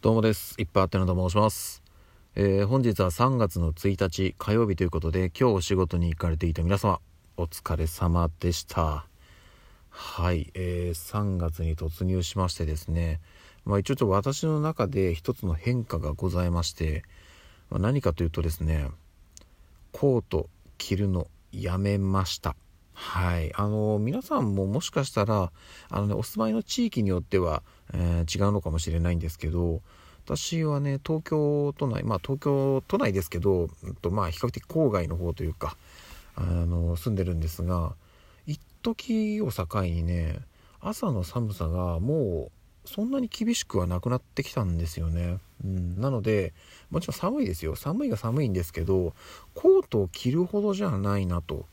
どうもです。いっぱいあってのと申します。えー、本日は3月の1日火曜日ということで、今日お仕事に行かれていた皆様、お疲れ様でした。はい、えー、3月に突入しましてですね、まあ一応ちょっと私の中で一つの変化がございまして、まあ、何かというとですね、コート着るのやめました。はい。あの、皆さんももしかしたら、あのね、お住まいの地域によっては、えー、違うのかもしれないんですけど、私はね、東京都内、まあ東京都内ですけど、うんとまあ比較的郊外の方というか、あの、住んでるんですが、一時を境にね、朝の寒さがもうそんなに厳しくはなくなってきたんですよね。うん、なので、もちろん寒いですよ。寒いが寒いんですけど、コートを着るほどじゃないなと。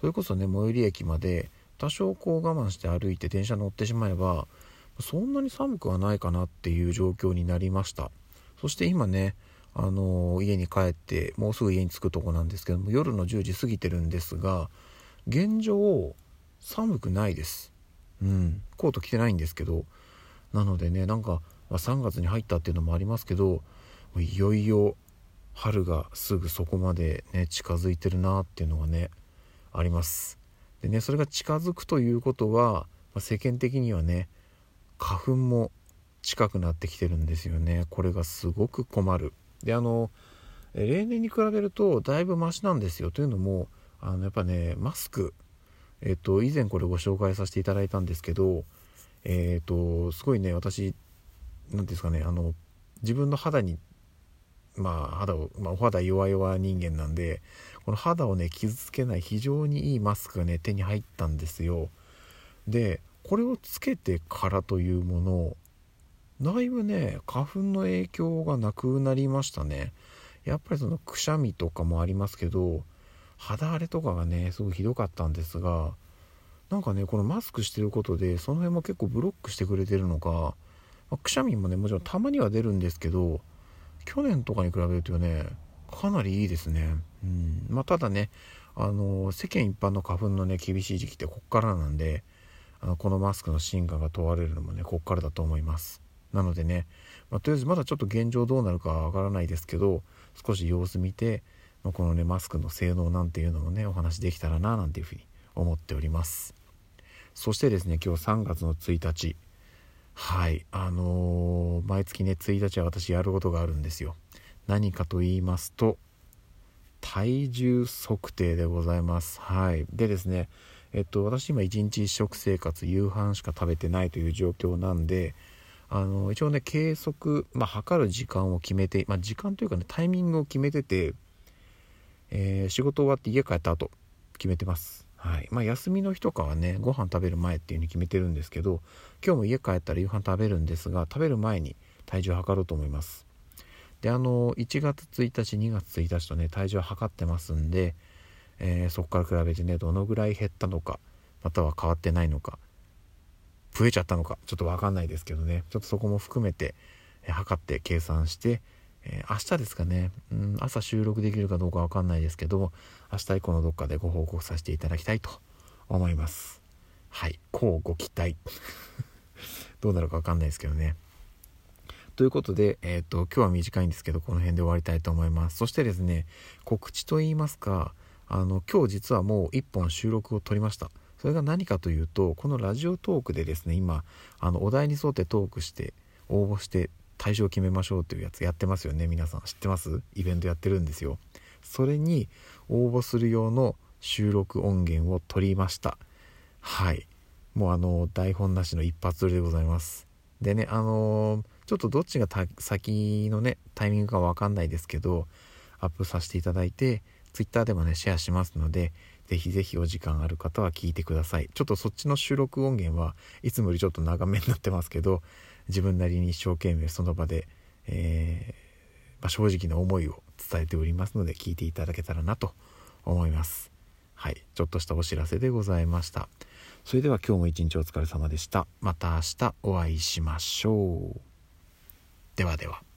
それこそね最寄り駅まで多少こう我慢して歩いて電車乗ってしまえばそんなに寒くはないかなっていう状況になりました。そして今ねあの、家に帰ってもうすぐ家に着くとこなんですけども夜の10時過ぎてるんですが現状寒くないです。うん。コート着てないんですけどなのでねなんか、ま、3月に入ったっていうのもありますけどいよいよ春がすぐそこまでね近づいてるなっていうのがねあります。でねそれが近づくということは、まあ、世間的にはね花粉も近くなってきてるんですよね。これがすごく困る。であの例年に比べるとだいぶマシなんですよ。というのもあのやっぱねマスクえっと以前これご紹介させていただいたんですけどえっとすごいね私何ですかねあの自分の肌にまあ肌を、まあ、お肌弱々人間なんでこの肌をね傷つけない非常にいいマスクがね手に入ったんですよ。でこれをつけてからというものだいぶね花粉の影響がなくなりましたね。やっぱりそのくしゃみとかもありますけど肌荒れとかがねすごいひどかったんですがなんかねこのマスクしてることでその辺も結構ブロックしてくれてるのか、まあ、くしゃみもねもちろんたまには出るんですけど去年とかに比べるとねかなりいいですね。うんまあ、ただねあの世間一般の花粉のね厳しい時期ってこっからなんであのこのマスクの進化が問われるのもねこっからだと思います。なのでね、まあ、とりあえずまだちょっと現状どうなるかわからないですけど少し様子見て、まあ、このねマスクの性能なんていうのもねお話できたらななんていうふうに思っております。そしてですね今日3月の1日はい。あのー、毎月ね1日は私やることがあるんですよ。何かと言いますと体重測定でございます。はい。でですねえっと私今1日食生活夕飯しか食べてないという状況なんであの一応ね計測、まあ、測る時間を決めて、まあ、時間というかねタイミングを決めてて、えー、仕事終わって家帰った後決めてます。はい。まあ、休みの日とかはねご飯食べる前っていう風に決めてるんですけど今日も家帰ったら夕飯食べるんですが食べる前に体重を測ろうと思います。であの1月1日2月1日とね体重を測ってますんで、えー、そこから比べてねどのぐらい減ったのかまたは変わってないのか増えちゃったのかちょっと分かんないですけどね。ちょっとそこも含めて、え、測って計算してえー、明日ですかね、うん、朝収録できるかどうかわかんないですけど、明日以降のどっかでご報告させていただきたいと思います。はい、こうご期待。どうなるかわかんないですけどね。ということで、えっ、ー、と、今日は短いんですけど、この辺で終わりたいと思います。そしてですね、告知といいますか、あの、今日実はもう1本収録を撮りました。それが何かというと、このラジオトークでですね、今、あの、お題に沿ってトークして、応募して対象を決めましょうというやつやってますよね。皆さん知ってます？イベントやってるんですよ。それに応募する用の収録音源を取りました。はい。もうあの台本なしの一発撮りでございます。でねあのー、ちょっとどっちが先のねタイミングかわかんないですけどアップさせていただいて Twitter でもねシェアしますのでぜひぜひお時間ある方は聞いてください。ちょっとそっちの収録音源はいつもよりちょっと長めになってますけど自分なりに一生懸命その場で、えー、まあ、正直な思いを伝えておりますので聞いていただけたらなと思います。はい、ちょっとしたお知らせでございました。それでは今日も一日お疲れ様でした。また明日お会いしましょう。ではでは。